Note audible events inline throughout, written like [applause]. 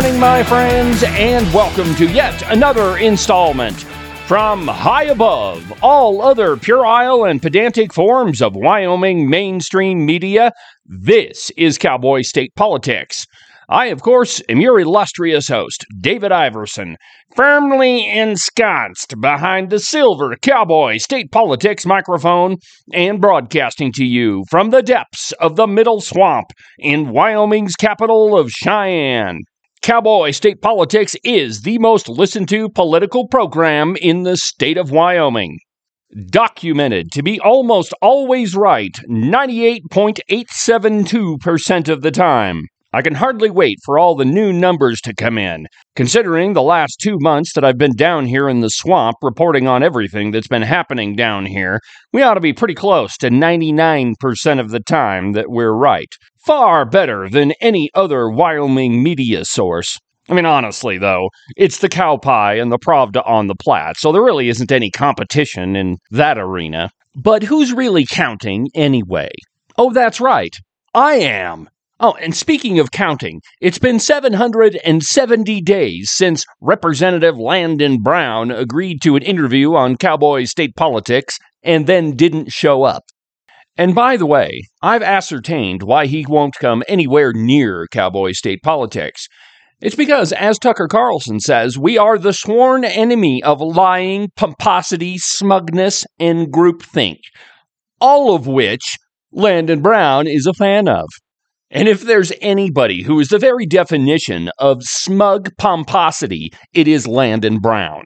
Morning, my friends, and welcome to yet another installment from high above all other puerile and pedantic forms of Wyoming mainstream media. This is Cowboy State Politics. I, of course, am your illustrious host, David Iverson, firmly ensconced behind the silver cowboy state politics microphone and broadcasting to you from the depths of the Middle Swamp in Wyoming's capital of Cheyenne. Cowboy State Politics is the most listened to political program in the state of Wyoming. Documented to be almost always right 98.872% of the time. I can hardly wait for all the new numbers to come in. Considering the last two months that I've been down here in the swamp reporting on everything that's been happening down here, we ought to be pretty close to 99% of the time that we're right. Far better than any other Wyoming media source. I mean, honestly, though, it's the cow pie and the Pravda on the Platte, so there really isn't any competition in that arena. But who's really counting anyway? Oh, that's right. I am. Oh, and speaking of counting, it's been 770 days since Representative Landon Brown agreed to an interview on cowboy state politics and then didn't show up. And by the way, I've ascertained why he won't come anywhere near cowboy state politics. It's because, as Tucker Carlson says, we are the sworn enemy of lying, pomposity, smugness, and groupthink, all of which Landon Brown is a fan of. And if there's anybody who is the very definition of smug pomposity, it is Landon Brown.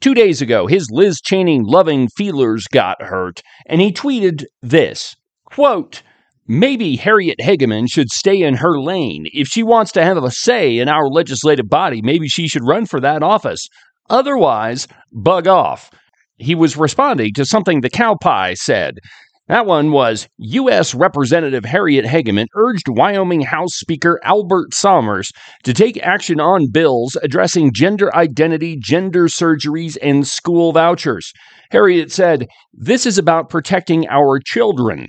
Two days ago, his Liz Cheney loving feelers got hurt, and he tweeted this quote, Maybe Harriet Hageman should stay in her lane. If she wants to have a say in our legislative body, maybe she should run for that office. Otherwise, bug off. He was responding to something the cow pie said. That one was U.S. Representative Harriet Hageman urged Wyoming House Speaker Albert Sommers to take action on bills addressing gender identity, gender surgeries, and school vouchers. Harriet said, This is about protecting our children.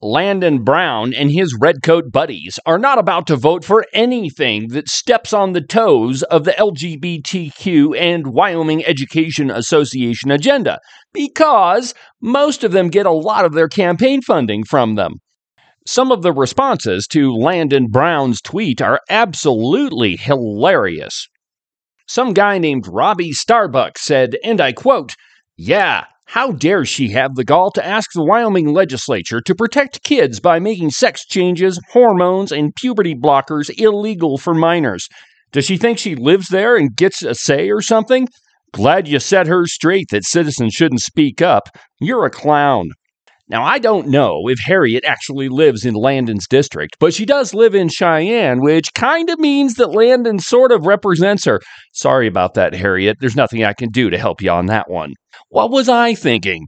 Landon Brown and his redcoat buddies are not about to vote for anything that steps on the toes of the LGBTQ and Wyoming Education Association agenda because most of them get a lot of their campaign funding from them. Some of the responses to Landon Brown's tweet are absolutely hilarious. Some guy named Robbie Starbuck said, and I quote, Yeah, how dare she have the gall to ask the Wyoming legislature to protect kids by making sex changes, hormones, and puberty blockers illegal for minors? Does she think she lives there and gets a say or something? Glad you set her straight that citizens shouldn't speak up. You're a clown. Now, I don't know if Harriet actually lives in Landon's district, but she does live in Cheyenne, which kind of means that Landon sort of represents her. Sorry about that, Harriet. There's nothing I can do to help you on that one. What was I thinking?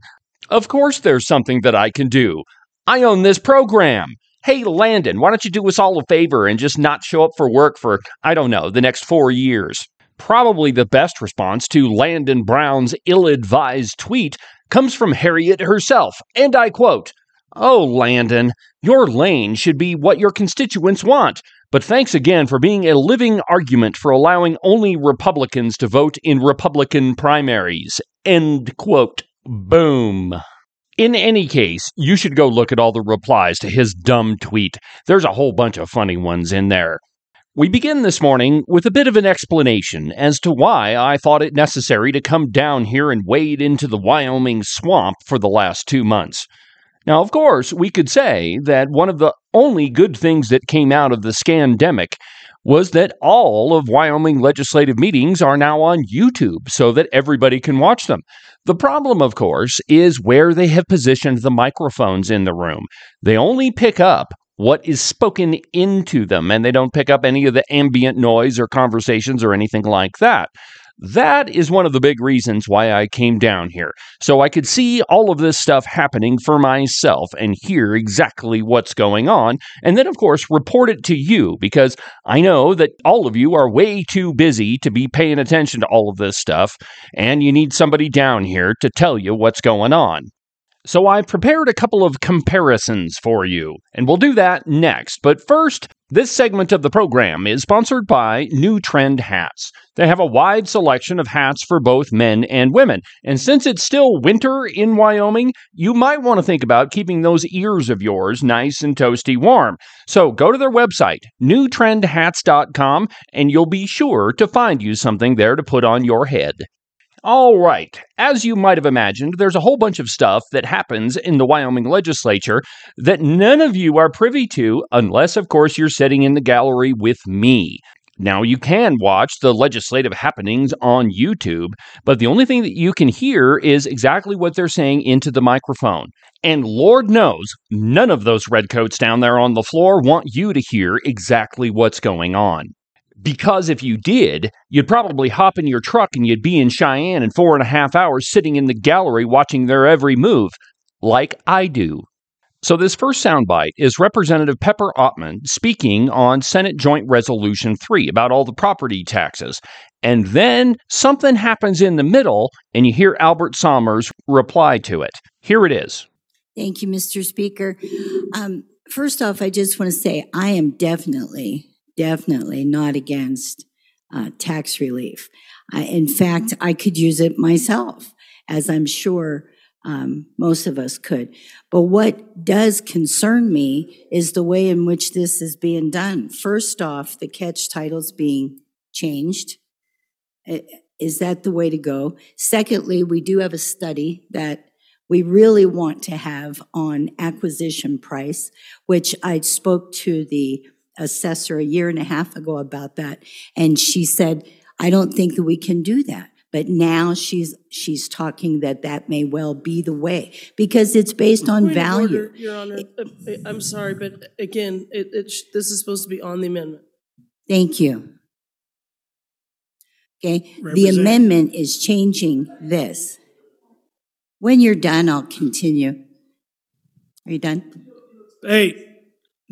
Of course, there's something that I can do. I own this program. Hey, Landon, why don't you do us all a favor and just not show up for work for, I don't know, the next four years? Probably the best response to Landon Brown's ill advised tweet comes from Harriet herself, and I quote Oh, Landon, your lane should be what your constituents want. But thanks again for being a living argument for allowing only Republicans to vote in Republican primaries. End quote. Boom. In any case, you should go look at all the replies to his dumb tweet. There's a whole bunch of funny ones in there. We begin this morning with a bit of an explanation as to why I thought it necessary to come down here and wade into the Wyoming swamp for the last two months. Now, of course, we could say that one of the only good things that came out of the scandemic was that all of Wyoming legislative meetings are now on YouTube so that everybody can watch them. The problem, of course, is where they have positioned the microphones in the room. They only pick up what is spoken into them, and they don't pick up any of the ambient noise or conversations or anything like that. That is one of the big reasons why I came down here. So I could see all of this stuff happening for myself and hear exactly what's going on. And then, of course, report it to you because I know that all of you are way too busy to be paying attention to all of this stuff. And you need somebody down here to tell you what's going on. So I've prepared a couple of comparisons for you, and we'll do that next. But first, this segment of the program is sponsored by New Trend Hats. They have a wide selection of hats for both men and women. And since it's still winter in Wyoming, you might want to think about keeping those ears of yours nice and toasty warm. So go to their website, newtrendhats.com, and you'll be sure to find you something there to put on your head. All right. As you might have imagined, there's a whole bunch of stuff that happens in the Wyoming legislature that none of you are privy to, unless, of course, you're sitting in the gallery with me. Now, you can watch the legislative happenings on YouTube, but the only thing that you can hear is exactly what they're saying into the microphone. And Lord knows, none of those redcoats down there on the floor want you to hear exactly what's going on. Because if you did, you'd probably hop in your truck and you'd be in Cheyenne in four and a half hours sitting in the gallery watching their every move, like I do. So, this first soundbite is Representative Pepper Ottman speaking on Senate Joint Resolution 3 about all the property taxes. And then something happens in the middle, and you hear Albert Sommers reply to it. Here it is. Thank you, Mr. Speaker. Um, first off, I just want to say I am definitely definitely not against uh, tax relief. in fact, I could use it myself, as I'm sure um, most of us could. But what does concern me is the way in which this is being done. First off, the catch title's being changed. Is that the way to go? Secondly, we do have a study that we really want to have on acquisition price, which I spoke to the assessor a year and a half ago about that. And she said, I don't think that we can do that. But now she's she's talking that that may well be the way because it's based on Point value. Order, Your Honor, uh, I'm sorry, but again, it, it, this is supposed to be on the amendment. Thank you. Okay, the amendment is changing this. When you're done, I'll continue. Are you done? Hey,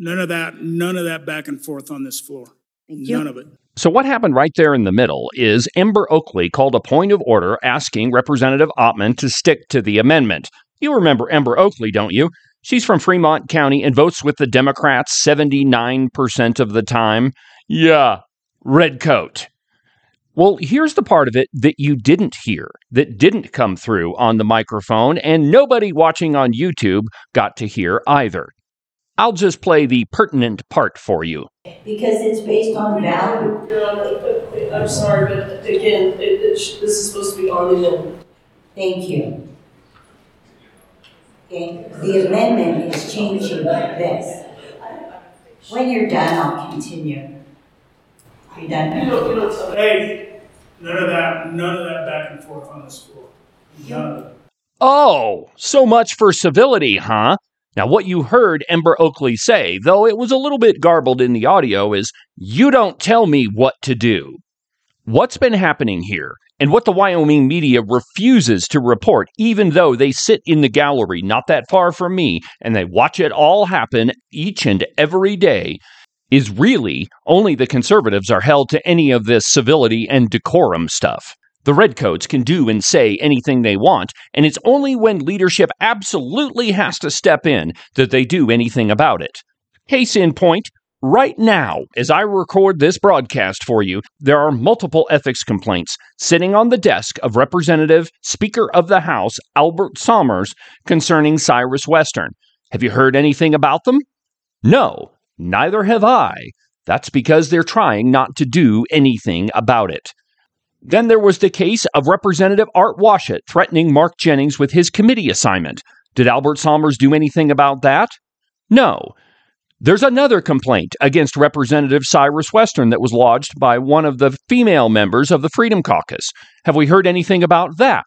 None of that, none of that back and forth on this floor. None of it. So, what happened right there in the middle is Ember Oakley called a point of order asking Representative Ottman to stick to the amendment. You remember Ember Oakley, don't you? She's from Fremont County and votes with the Democrats 79% of the time. Yeah, redcoat. Well, here's the part of it that you didn't hear, that didn't come through on the microphone, and nobody watching on YouTube got to hear either. I'll just play the pertinent part for you. Because it's based on value. I'm sorry, but again, it, it, this is supposed to be on the amendment. Thank you. Okay, the amendment is changing this. When you're done, I'll continue. Are you done? You don't, you don't hey, none of that, none of that back and forth on this floor. None of it. Oh, so much for civility, huh? Now, what you heard Ember Oakley say, though it was a little bit garbled in the audio, is You don't tell me what to do. What's been happening here, and what the Wyoming media refuses to report, even though they sit in the gallery not that far from me and they watch it all happen each and every day, is really only the conservatives are held to any of this civility and decorum stuff. The Redcoats can do and say anything they want, and it's only when leadership absolutely has to step in that they do anything about it. Case in point, right now, as I record this broadcast for you, there are multiple ethics complaints sitting on the desk of Representative Speaker of the House Albert Sommers concerning Cyrus Western. Have you heard anything about them? No, neither have I. That's because they're trying not to do anything about it. Then there was the case of Representative Art Washut threatening Mark Jennings with his committee assignment. Did Albert Sommers do anything about that? No. There's another complaint against Representative Cyrus Western that was lodged by one of the female members of the Freedom Caucus. Have we heard anything about that?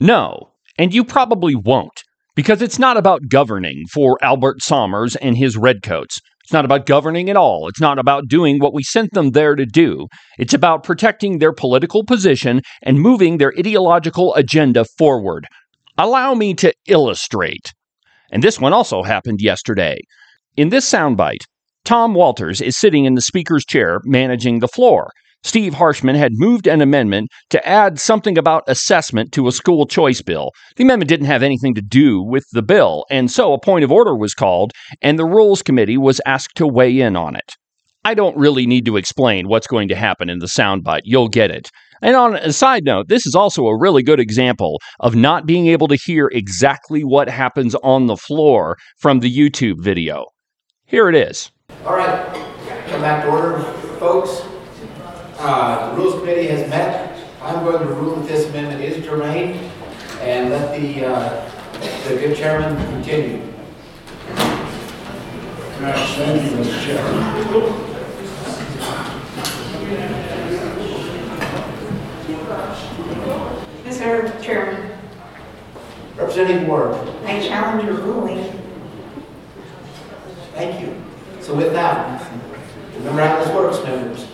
No. And you probably won't, because it's not about governing for Albert Sommers and his redcoats. It's not about governing at all. It's not about doing what we sent them there to do. It's about protecting their political position and moving their ideological agenda forward. Allow me to illustrate. And this one also happened yesterday. In this soundbite, Tom Walters is sitting in the speaker's chair managing the floor. Steve Harshman had moved an amendment to add something about assessment to a school choice bill. The amendment didn't have anything to do with the bill, and so a point of order was called, and the Rules Committee was asked to weigh in on it. I don't really need to explain what's going to happen in the soundbite. You'll get it. And on a side note, this is also a really good example of not being able to hear exactly what happens on the floor from the YouTube video. Here it is. All right, come back to order, folks. Uh, The Rules Committee has met. I'm going to rule that this amendment is germane and let the, uh, the good chairman continue. Thank you, Mr. Chairman. Mr. Chairman, Representative Ward, I challenge your ruling. thank you. So with that, remember how this works, members.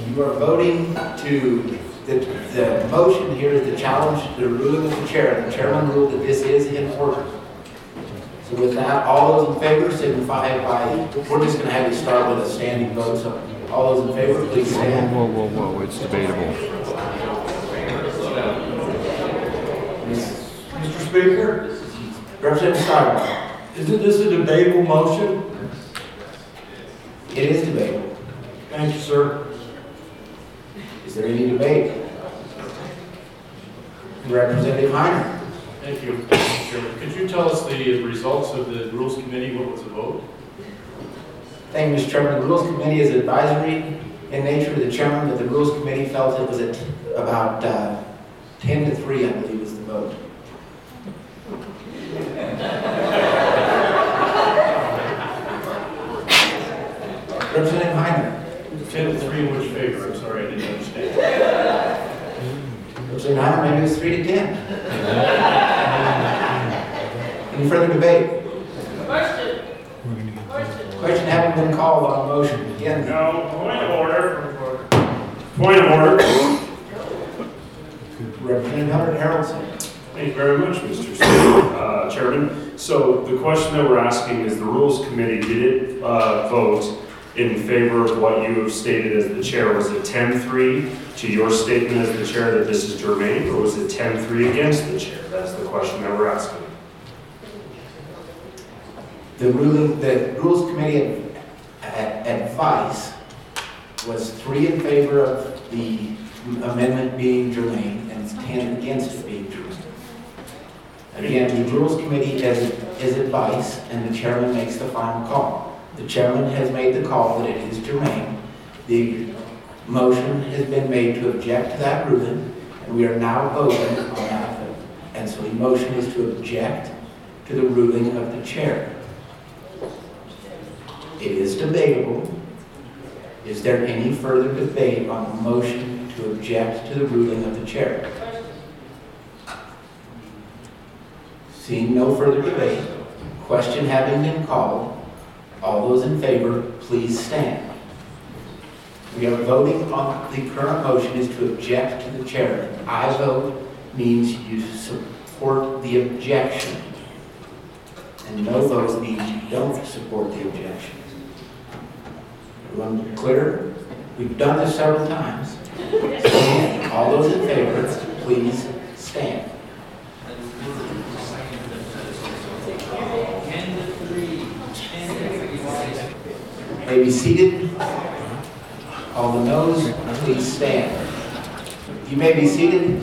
You are voting to, the, the motion here is to challenge the ruling of the chair. The chairman ruled that this is in order. So with that, all those in favor signify by, we're just gonna have you start with a standing vote, so all those in favor, please stand. Whoa, whoa, whoa, it's debatable. Mr. Speaker, Representative Steinberg, isn't this a debatable motion? it is debatable. Thank you, sir. Is there any debate? Representative Heiner. Thank you, Mr. Chairman. Could you tell us the results of the Rules Committee, what was the vote? Thank you, Mr. Chairman. The Rules Committee is advisory in nature. The chairman of the Rules Committee felt it was at about uh, 10 to 3, I believe, is the vote. [laughs] Representative Heiner. 10 to 3, Representative Heiner, maybe it was 3 to 10. Any further debate? Question Question hasn't been called on the motion. Again, No, point of order. Point of order. Representative Hunter Haroldson. Thank you very much, Mr. Uh, Chairman. So the question that we're asking is the Rules Committee, did it uh, vote in favor of what you have stated as the chair? Was it 10-3 to your statement as the chair that this is germane, or was it 10-3 against the chair? That's the question that we're asking. The ruling, the Rules Committee ad- advice was three in favor of the amendment being germane and ten against it being germane. Again, the Rules Committee is, is advice and the chairman makes the final call. The chairman has made the call that it is germane. The motion has been made to object to that ruling and we are now voting on that. And so the motion is to object to the ruling of the chair. It is debatable. Is there any further debate on the motion to object to the ruling of the chair? Seeing no further debate, question having been called, all those in favor, please stand. We are voting on, the current motion is to object to the chair. I vote means you support the objection. And no vote means you don't support the objection. Everyone clear? We've done this several times. All those in favor, please stand. May be seated. All the noes, please stand. You may be seated.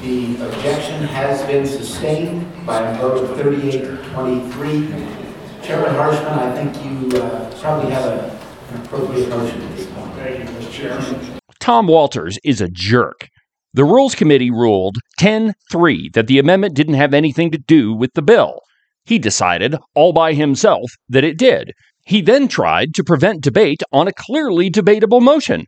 The objection has been sustained by a vote of 38-23. Chairman Harshman, I think you uh, probably have a- an appropriate motion at this point. Thank you, Mr. Chairman. Tom Walters is a jerk. The Rules Committee ruled 10 3 that the amendment didn't have anything to do with the bill. He decided, all by himself, that it did. He then tried to prevent debate on a clearly debatable motion.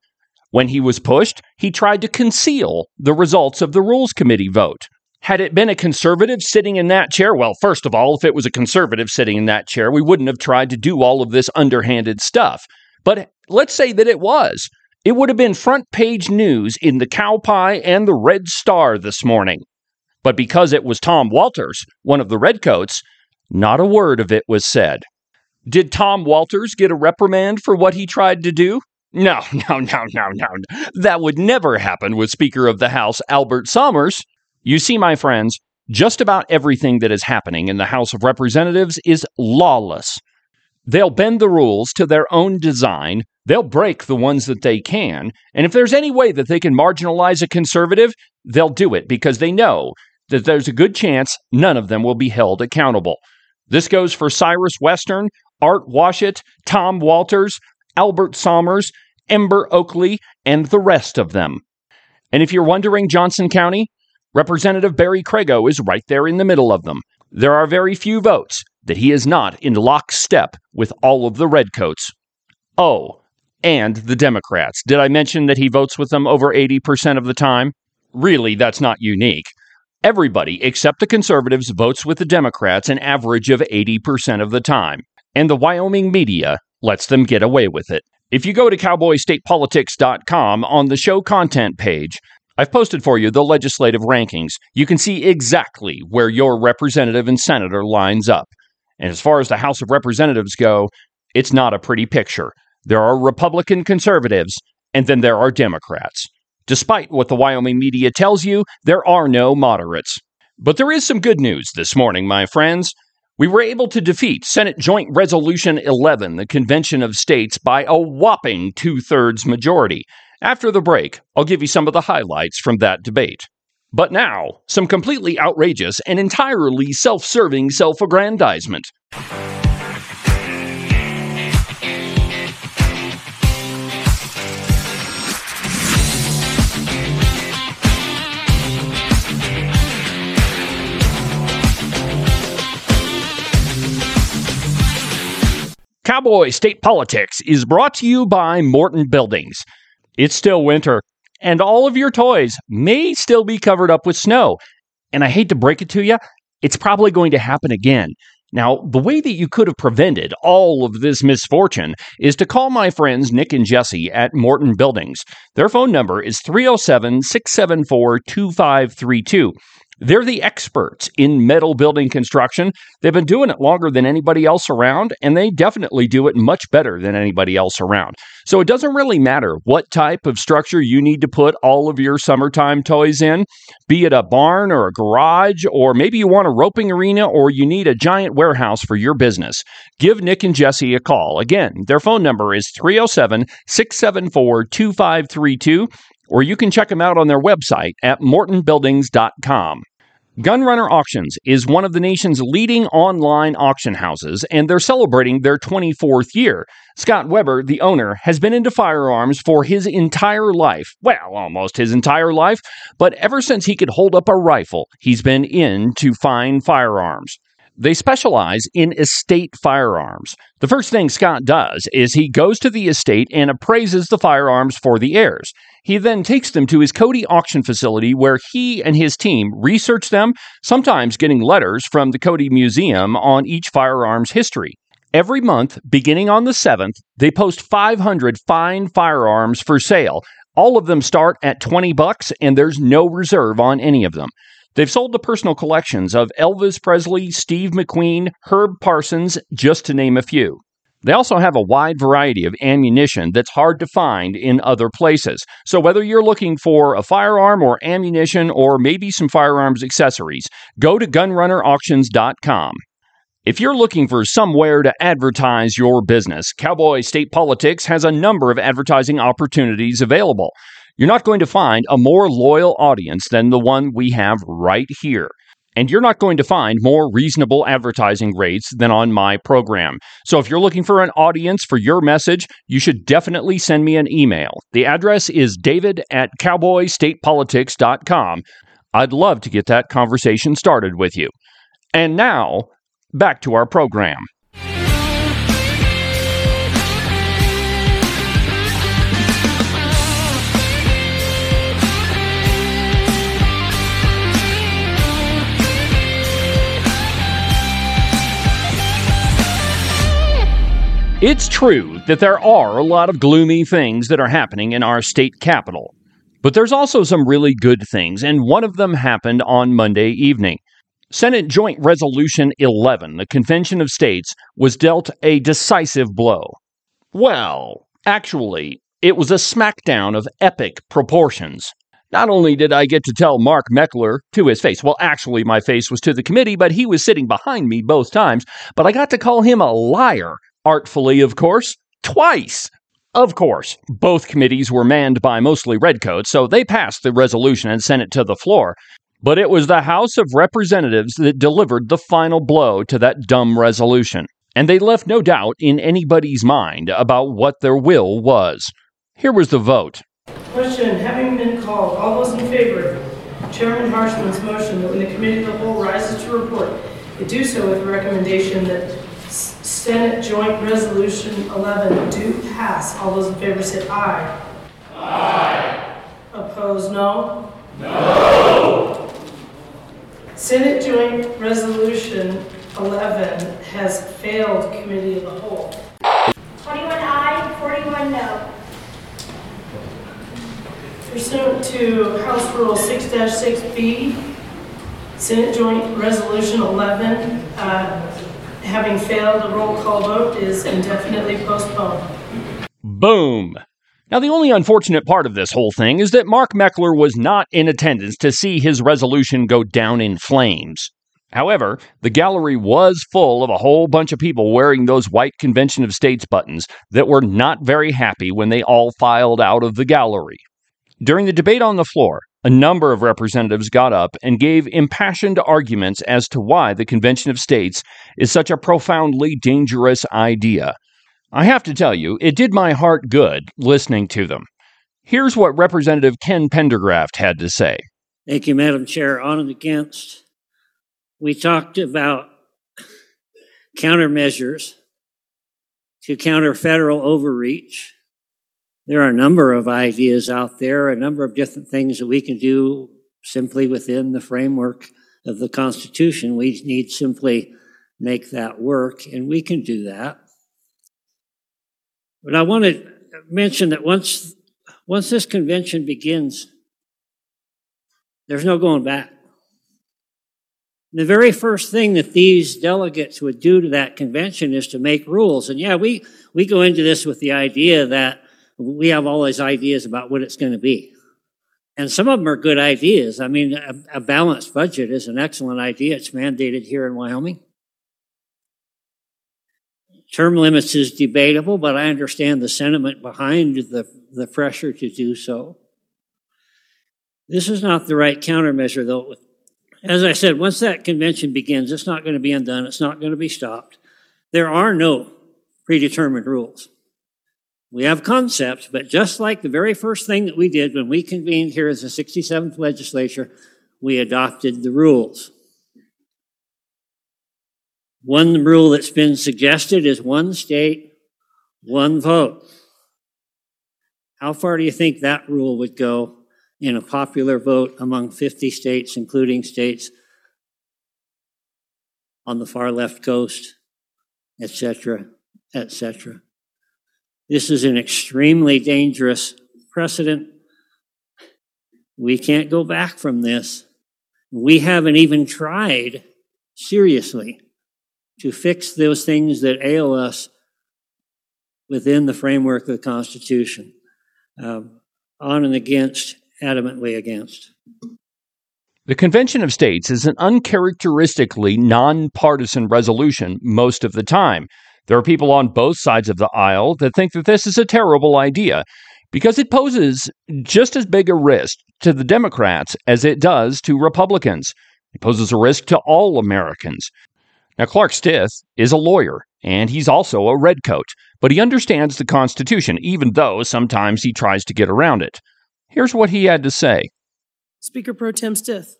When he was pushed, he tried to conceal the results of the Rules Committee vote. Had it been a conservative sitting in that chair, well, first of all, if it was a conservative sitting in that chair, we wouldn't have tried to do all of this underhanded stuff. But let's say that it was. It would have been front page news in the Cow Pie and the Red Star this morning. But because it was Tom Walters, one of the Redcoats, not a word of it was said. Did Tom Walters get a reprimand for what he tried to do? No, [laughs] no, no, no, no. That would never happen with Speaker of the House Albert Sommers. You see, my friends, just about everything that is happening in the House of Representatives is lawless. They'll bend the rules to their own design, they'll break the ones that they can, and if there's any way that they can marginalize a conservative, they'll do it because they know that there's a good chance none of them will be held accountable. This goes for Cyrus Western, Art Washut, Tom Walters, Albert Sommers, Ember Oakley, and the rest of them. And if you're wondering, Johnson County, Representative Barry Crago is right there in the middle of them. There are very few votes that he is not in lockstep with all of the redcoats. Oh, and the Democrats. Did I mention that he votes with them over 80% of the time? Really, that's not unique. Everybody except the conservatives votes with the Democrats an average of 80% of the time. And the Wyoming media lets them get away with it. If you go to cowboystatepolitics.com on the show content page, I've posted for you the legislative rankings. You can see exactly where your representative and senator lines up. And as far as the House of Representatives go, it's not a pretty picture. There are Republican conservatives, and then there are Democrats. Despite what the Wyoming media tells you, there are no moderates. But there is some good news this morning, my friends. We were able to defeat Senate Joint Resolution 11, the Convention of States, by a whopping two thirds majority. After the break, I'll give you some of the highlights from that debate. But now, some completely outrageous and entirely self serving self aggrandizement. Cowboy State Politics is brought to you by Morton Buildings. It's still winter, and all of your toys may still be covered up with snow. And I hate to break it to you, it's probably going to happen again. Now, the way that you could have prevented all of this misfortune is to call my friends Nick and Jesse at Morton Buildings. Their phone number is 307 674 2532. They're the experts in metal building construction. They've been doing it longer than anybody else around, and they definitely do it much better than anybody else around. So it doesn't really matter what type of structure you need to put all of your summertime toys in, be it a barn or a garage, or maybe you want a roping arena or you need a giant warehouse for your business. Give Nick and Jesse a call. Again, their phone number is 307 674 2532 or you can check them out on their website at mortonbuildings.com. Gunrunner Auctions is one of the nation's leading online auction houses, and they're celebrating their 24th year. Scott Weber, the owner, has been into firearms for his entire life. Well, almost his entire life, but ever since he could hold up a rifle, he's been into fine firearms. They specialize in estate firearms. The first thing Scott does is he goes to the estate and appraises the firearms for the heirs. He then takes them to his Cody auction facility where he and his team research them, sometimes getting letters from the Cody Museum on each firearm's history. Every month, beginning on the 7th, they post 500 fine firearms for sale. All of them start at 20 bucks and there's no reserve on any of them. They've sold the personal collections of Elvis Presley, Steve McQueen, Herb Parsons, just to name a few. They also have a wide variety of ammunition that's hard to find in other places. So, whether you're looking for a firearm or ammunition or maybe some firearms accessories, go to gunrunnerauctions.com. If you're looking for somewhere to advertise your business, Cowboy State Politics has a number of advertising opportunities available. You're not going to find a more loyal audience than the one we have right here. And you're not going to find more reasonable advertising rates than on my program. So if you're looking for an audience for your message, you should definitely send me an email. The address is david at cowboystatepolitics.com. I'd love to get that conversation started with you. And now, back to our program. It's true that there are a lot of gloomy things that are happening in our state capital. But there's also some really good things, and one of them happened on Monday evening. Senate Joint Resolution 11, the Convention of States, was dealt a decisive blow. Well, actually, It was a smackdown of epic proportions. Not only did I get to tell Mark Meckler to his face, well, actually, my face was to the committee, but he was sitting behind me both times, but I got to call him a liar, artfully, of course, twice. Of course, both committees were manned by mostly redcoats, so they passed the resolution and sent it to the floor. But it was the House of Representatives that delivered the final blow to that dumb resolution. And they left no doubt in anybody's mind about what their will was. Here was the vote. Question, having been called, all those in favor of Chairman Harshman's motion that when the committee of the whole rises to report, it do so with the recommendation that Senate Joint Resolution 11 do pass. All those in favor say aye. Aye. Opposed, no? No. Senate Joint Resolution 11 has failed committee of the whole. 21 aye, 41 no. Pursuant to House Rule 6-6B, Senate Joint Resolution 11, uh, having failed a roll call vote, is indefinitely postponed. Boom. Now, the only unfortunate part of this whole thing is that Mark Meckler was not in attendance to see his resolution go down in flames. However, the gallery was full of a whole bunch of people wearing those white Convention of States buttons that were not very happy when they all filed out of the gallery. During the debate on the floor, a number of representatives got up and gave impassioned arguments as to why the Convention of States is such a profoundly dangerous idea. I have to tell you, it did my heart good listening to them. Here's what Representative Ken Pendergraft had to say. Thank you, Madam Chair. On and against. We talked about countermeasures to counter federal overreach. There are a number of ideas out there, a number of different things that we can do simply within the framework of the Constitution. We need simply make that work, and we can do that. But I want to mention that once, once this convention begins, there's no going back. The very first thing that these delegates would do to that convention is to make rules. And yeah, we, we go into this with the idea that we have all these ideas about what it's going to be. And some of them are good ideas. I mean, a, a balanced budget is an excellent idea. It's mandated here in Wyoming. Term limits is debatable, but I understand the sentiment behind the, the pressure to do so. This is not the right countermeasure, though. As I said, once that convention begins, it's not going to be undone. It's not going to be stopped. There are no predetermined rules. We have concepts, but just like the very first thing that we did when we convened here as the 67th legislature, we adopted the rules. One rule that's been suggested is one state, one vote. How far do you think that rule would go in a popular vote among 50 states, including states on the far left coast, etc., etc.? This is an extremely dangerous precedent. We can't go back from this. We haven't even tried seriously to fix those things that ail us within the framework of the Constitution. Um, on and against, adamantly against. The Convention of States is an uncharacteristically nonpartisan resolution most of the time. There are people on both sides of the aisle that think that this is a terrible idea because it poses just as big a risk to the Democrats as it does to Republicans. It poses a risk to all Americans. Now, Clark Stith is a lawyer, and he's also a redcoat, but he understands the Constitution, even though sometimes he tries to get around it. Here's what he had to say Speaker Pro Tem Stith.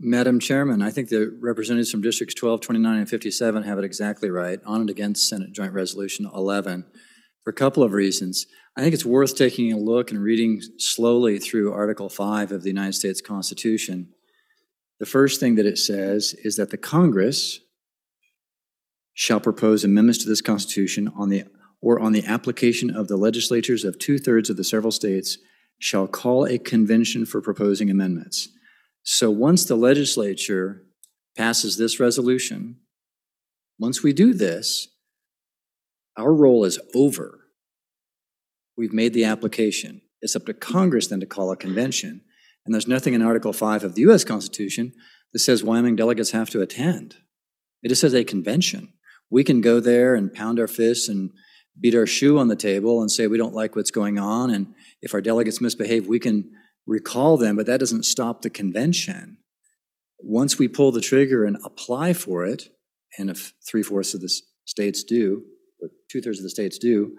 Madam Chairman, I think the representatives from Districts 12, 29, and 57 have it exactly right, on and against Senate Joint Resolution 11, for a couple of reasons. I think it's worth taking a look and reading slowly through Article 5 of the United States Constitution. The first thing that it says is that the Congress shall propose amendments to this Constitution on the or on the application of the legislatures of two thirds of the several states shall call a convention for proposing amendments. So once the legislature passes this resolution, once we do this, our role is over. We've made the application. It's up to Congress then to call a convention. And there's nothing in Article 5 of the US Constitution that says Wyoming delegates have to attend. It just says a convention. We can go there and pound our fists and beat our shoe on the table and say we don't like what's going on. And if our delegates misbehave, we can recall them, but that doesn't stop the convention. Once we pull the trigger and apply for it, and if three fourths of the states do, or two thirds of the states do,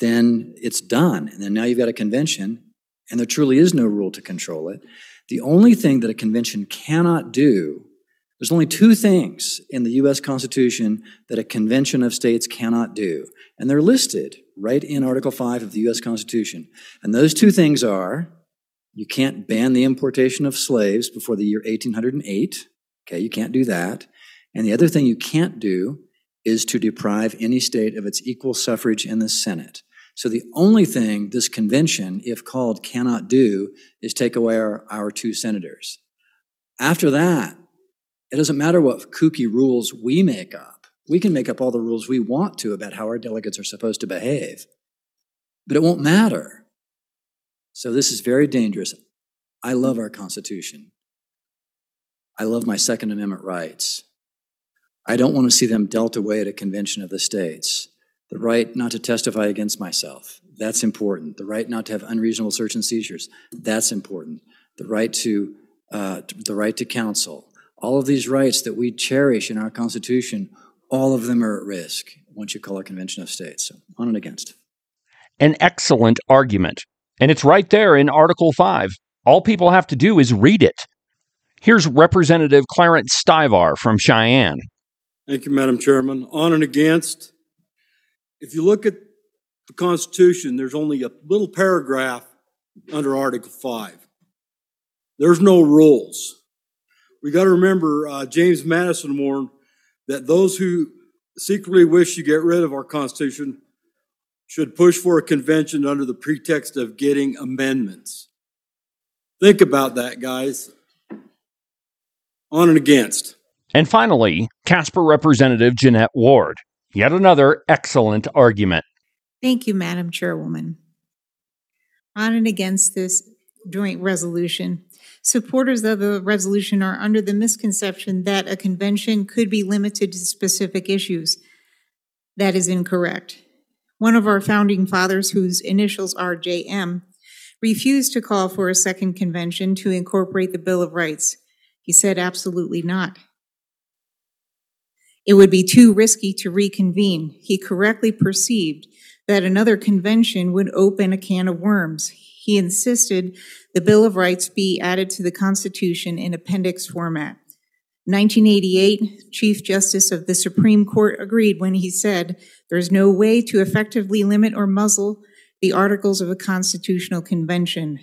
then it's done. And then now you've got a convention, and there truly is no rule to control it. The only thing that a convention cannot do, there's only two things in the US Constitution that a convention of states cannot do. And they're listed right in Article 5 of the US Constitution. And those two things are you can't ban the importation of slaves before the year 1808. Okay, you can't do that. And the other thing you can't do is to deprive any state of its equal suffrage in the Senate. So the only thing this convention, if called, cannot do is take away our, our two senators. After that, it doesn't matter what kooky rules we make up. We can make up all the rules we want to about how our delegates are supposed to behave, but it won't matter. So this is very dangerous. I love our Constitution. I love my Second Amendment rights. I don't want to see them dealt away at a convention of the states. The right not to testify against myself, that's important. The right not to have unreasonable search and seizures, that's important. The right to, uh, the right to counsel. All of these rights that we cherish in our Constitution, all of them are at risk once you call a convention of states. So on and against. An excellent argument. And it's right there in Article 5. All people have to do is read it. Here's Representative Clarence Styvar from Cheyenne. Thank you, Madam Chairman. On and against. If you look at the Constitution, there's only a little paragraph under Article 5. There's no rules. We got to remember uh, James Madison warned that those who secretly wish to get rid of our Constitution should push for a convention under the pretext of getting amendments. Think about that, guys. On and against. And finally, Casper Representative Jeanette Ward. Yet another excellent argument. Thank you, Madam Chairwoman. On and against this joint resolution, supporters of the resolution are under the misconception that a convention could be limited to specific issues. That is incorrect. One of our founding fathers, whose initials are JM, refused to call for a second convention to incorporate the Bill of Rights. He said absolutely not. It would be too risky to reconvene. He correctly perceived that another convention would open a can of worms. He insisted the Bill of Rights be added to the Constitution in appendix format. 1988, Chief Justice of the Supreme Court agreed when he said, There's no way to effectively limit or muzzle the articles of a constitutional convention.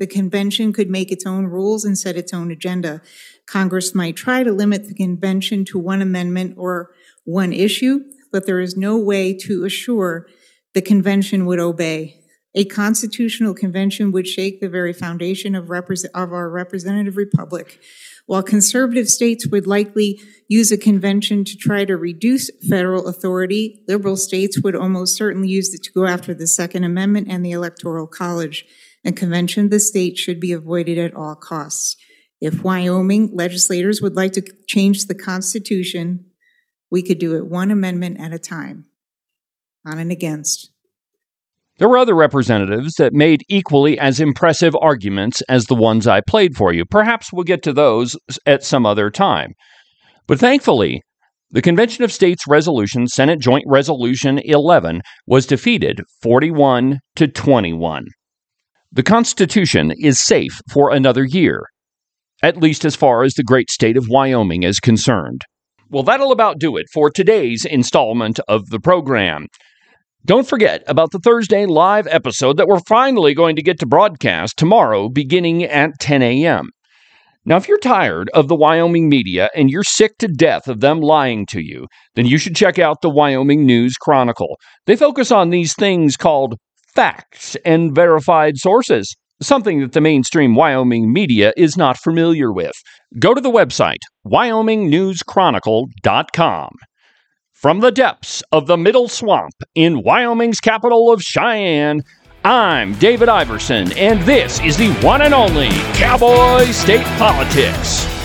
The convention could make its own rules and set its own agenda. Congress might try to limit the convention to one amendment or one issue, but there is no way to assure the convention would obey. A constitutional convention would shake the very foundation of, repre- of our representative republic. While conservative states would likely use a convention to try to reduce federal authority, liberal states would almost certainly use it to go after the Second Amendment and the Electoral College. A convention of the state should be avoided at all costs. If Wyoming legislators would like to change the Constitution, we could do it one amendment at a time, on and against. There were other representatives that made equally as impressive arguments as the ones I played for you. Perhaps we'll get to those at some other time. But thankfully, the Convention of States Resolution, Senate Joint Resolution 11, was defeated 41 to 21. The Constitution is safe for another year, at least as far as the great state of Wyoming is concerned. Well, that'll about do it for today's installment of the program. Don't forget about the Thursday live episode that we're finally going to get to broadcast tomorrow beginning at 10 a.m. Now, if you're tired of the Wyoming media and you're sick to death of them lying to you, then you should check out the Wyoming News Chronicle. They focus on these things called facts and verified sources, something that the mainstream Wyoming media is not familiar with. Go to the website, wyomingnewschronicle.com. From the depths of the Middle Swamp in Wyoming's capital of Cheyenne, I'm David Iverson, and this is the one and only Cowboy State Politics.